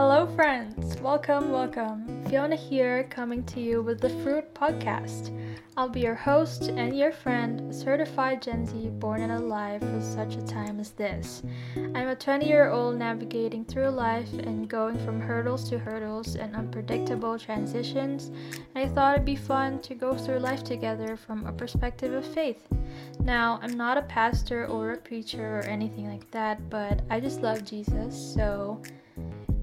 Hello, friends! Welcome, welcome. Fiona here, coming to you with the Fruit Podcast. I'll be your host and your friend, certified Gen Z born and alive for such a time as this. I'm a 20 year old navigating through life and going from hurdles to hurdles and unpredictable transitions. And I thought it'd be fun to go through life together from a perspective of faith. Now, I'm not a pastor or a preacher or anything like that, but I just love Jesus, so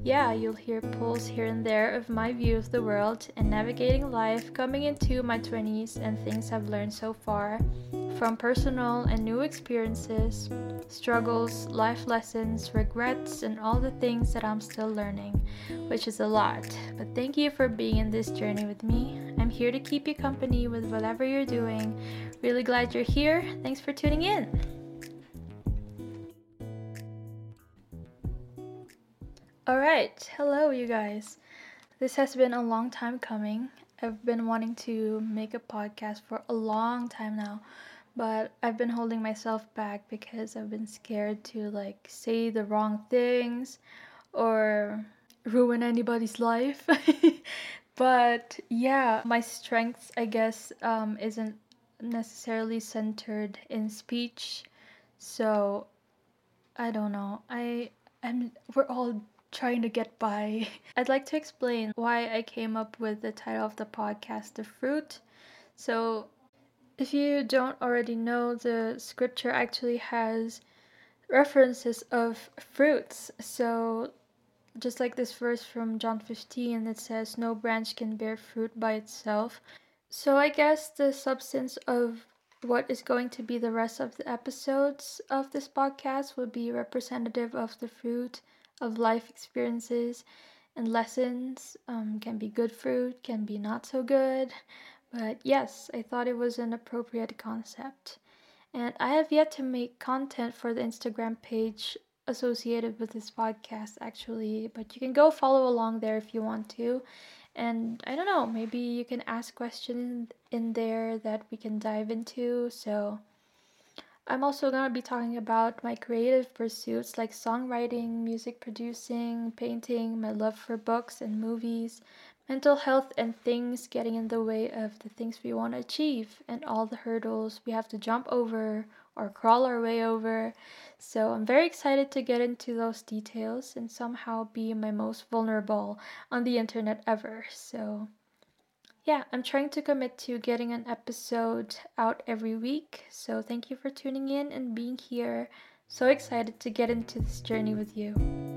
yeah, you'll hear pulls here and there of my view of the world and navigating life coming into my 20s and things I've learned so far from personal and new experiences, struggles, life lessons, regrets, and all the things that I'm still learning, which is a lot. But thank you for being in this journey with me. I'm here to keep you company with whatever you're doing. Really glad you're here. Thanks for tuning in. All right, hello, you guys. This has been a long time coming. I've been wanting to make a podcast for a long time now, but I've been holding myself back because I've been scared to like say the wrong things or ruin anybody's life. but yeah, my strengths, I guess, um, isn't necessarily centered in speech. So I don't know. I am we're all trying to get by. I'd like to explain why I came up with the title of the podcast, The Fruit. So, if you don't already know, the scripture actually has references of fruits. So, just like this verse from John 15 it says, No branch can bear fruit by itself. So, I guess the substance of what is going to be the rest of the episodes of this podcast will be representative of the fruit of life experiences and lessons. Um, can be good fruit, can be not so good. But yes, I thought it was an appropriate concept. And I have yet to make content for the Instagram page associated with this podcast, actually. But you can go follow along there if you want to. And I don't know, maybe you can ask questions in there that we can dive into. So I'm also going to be talking about my creative pursuits like songwriting, music producing, painting, my love for books and movies, mental health, and things getting in the way of the things we want to achieve, and all the hurdles we have to jump over or crawl our way over. So I'm very excited to get into those details and somehow be my most vulnerable on the internet ever. So yeah, I'm trying to commit to getting an episode out every week. So thank you for tuning in and being here. So excited to get into this journey with you.